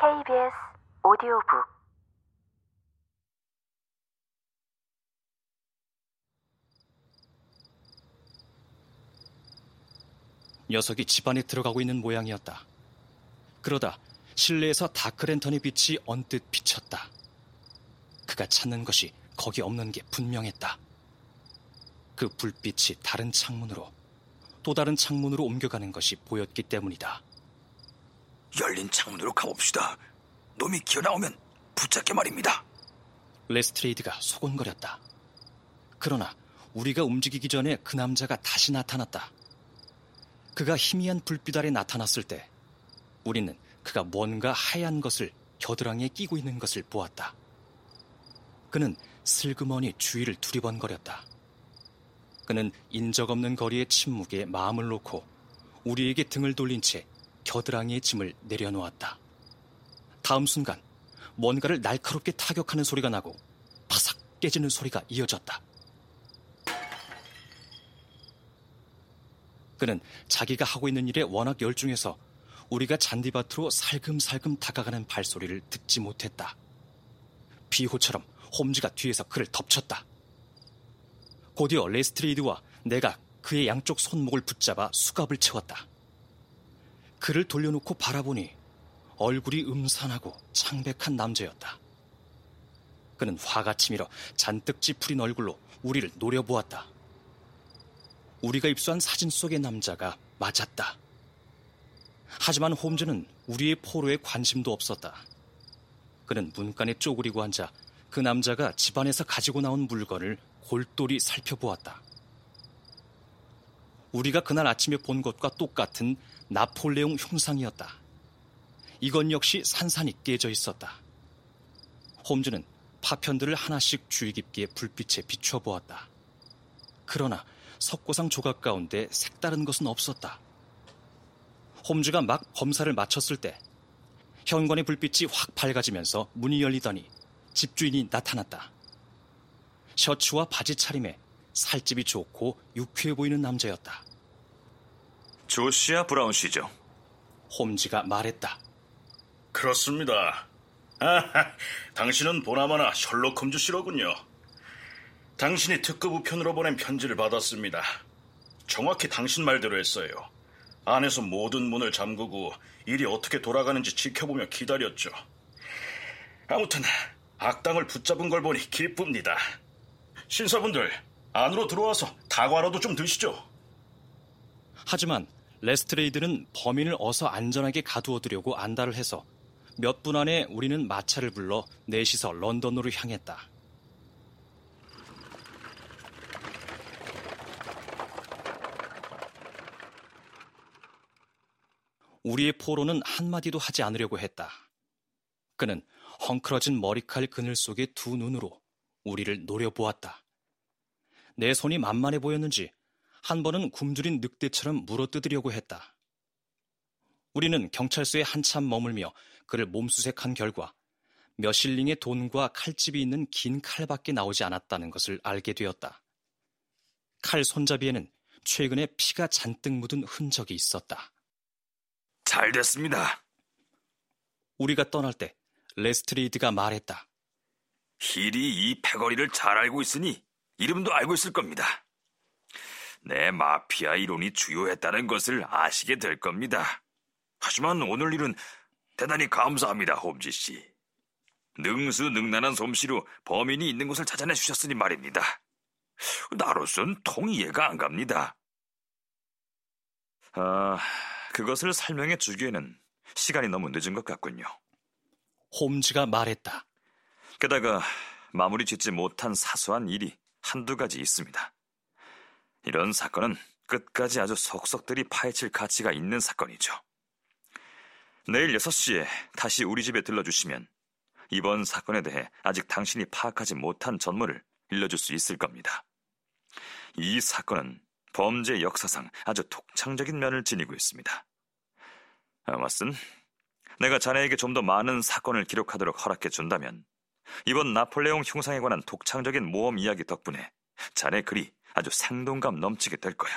KBS 오디오북 녀석이 집안에 들어가고 있는 모양이었다. 그러다 실내에서 다크랜턴의 빛이 언뜻 비쳤다. 그가 찾는 것이 거기 없는 게 분명했다. 그 불빛이 다른 창문으로 또 다른 창문으로 옮겨가는 것이 보였기 때문이다. 열린 창문으로 가봅시다. 놈이 기어 나오면 붙잡게 말입니다. 레스트레이드가 소곤거렸다. 그러나 우리가 움직이기 전에 그 남자가 다시 나타났다. 그가 희미한 불빛 아래 나타났을 때 우리는 그가 뭔가 하얀 것을 겨드랑이에 끼고 있는 것을 보았다. 그는 슬그머니 주위를 두리번거렸다. 그는 인적 없는 거리의 침묵에 마음을 놓고 우리에게 등을 돌린 채 겨드랑이의 짐을 내려놓았다. 다음 순간 뭔가를 날카롭게 타격하는 소리가 나고 바삭 깨지는 소리가 이어졌다. 그는 자기가 하고 있는 일에 워낙 열중해서 우리가 잔디밭으로 살금살금 다가가는 발소리를 듣지 못했다. 비호처럼 홈즈가 뒤에서 그를 덮쳤다. 곧이어 레스트레이드와 내가 그의 양쪽 손목을 붙잡아 수갑을 채웠다. 그를 돌려놓고 바라보니 얼굴이 음산하고 창백한 남자였다. 그는 화가 치밀어 잔뜩 찌푸린 얼굴로 우리를 노려보았다. 우리가 입수한 사진 속의 남자가 맞았다. 하지만 홈즈는 우리의 포로에 관심도 없었다. 그는 문간에 쪼그리고 앉아 그 남자가 집안에서 가지고 나온 물건을 골똘히 살펴보았다. 우리가 그날 아침에 본 것과 똑같은 나폴레옹 흉상이었다. 이건 역시 산산이 깨져 있었다. 홈즈는 파편들을 하나씩 주의 깊게 불빛에 비춰보았다. 그러나 석고상 조각 가운데 색다른 것은 없었다. 홈즈가 막 검사를 마쳤을 때 현관의 불빛이 확 밝아지면서 문이 열리더니 집주인이 나타났다. 셔츠와 바지 차림에 살집이 좋고 유쾌해 보이는 남자였다. 조시아 브라운 씨죠? 홈즈가 말했다. 그렇습니다. 아하, 당신은 보나마나 셜록 홈즈 씨로군요. 당신이 특급 우편으로 보낸 편지를 받았습니다. 정확히 당신 말대로 했어요. 안에서 모든 문을 잠그고 일이 어떻게 돌아가는지 지켜보며 기다렸죠. 아무튼 악당을 붙잡은 걸 보니 기쁩니다. 신사분들 안으로 들어와서 다과라도 좀 드시죠. 하지만 레스트레이드는 범인을 어서 안전하게 가두어두려고 안달을 해서 몇 분 안에 우리는 마차를 불러 넷이서 런던으로 향했다. 우리의 포로는 한마디도 하지 않으려고 했다. 그는 헝클어진 머리칼 그늘 속의 두 눈으로 우리를 노려보았다. 내 손이 만만해 보였는지 한 번은 굶주린 늑대처럼 물어뜯으려고 했다. 우리는 경찰서에 한참 머물며 그를 몸수색한 결과 몇 실링의 돈과 칼집이 있는 긴 칼밖에 나오지 않았다는 것을 알게 되었다. 칼 손잡이에는 최근에 피가 잔뜩 묻은 흔적이 있었다. 잘 됐습니다. 우리가 떠날 때 레스트레이드가 말했다. 힐이 이 패거리를 잘 알고 있으니 이름도 알고 있을 겁니다. 내 마피아 이론이 주효했다는 것을 아시게 될 겁니다. 하지만 오늘 일은 대단히 감사합니다, 홈즈 씨. 능수능란한 솜씨로 범인이 있는 곳을 찾아내 주셨으니 말입니다. 나로선 통 이해가 안 갑니다. 아, 그것을 설명해 주기에는 시간이 너무 늦은 것 같군요. 홈즈가 말했다. 게다가 마무리 짓지 못한 사소한 일이 한두 가지 있습니다. 이런 사건은 끝까지 아주 속속들이 파헤칠 가치가 있는 사건이죠. 내일 6시에 다시 우리 집에 들러주시면 이번 사건에 대해 아직 당신이 파악하지 못한 전모를 일러줄 수 있을 겁니다. 이 사건은 범죄 역사상 아주 독창적인 면을 지니고 있습니다. 아마슨, 내가 자네에게 좀 더 많은 사건을 기록하도록 허락해 준다면 이번 나폴레옹 흉상에 관한 독창적인 모험 이야기 덕분에 자네 글이 아주 생동감 넘치게 될 거야.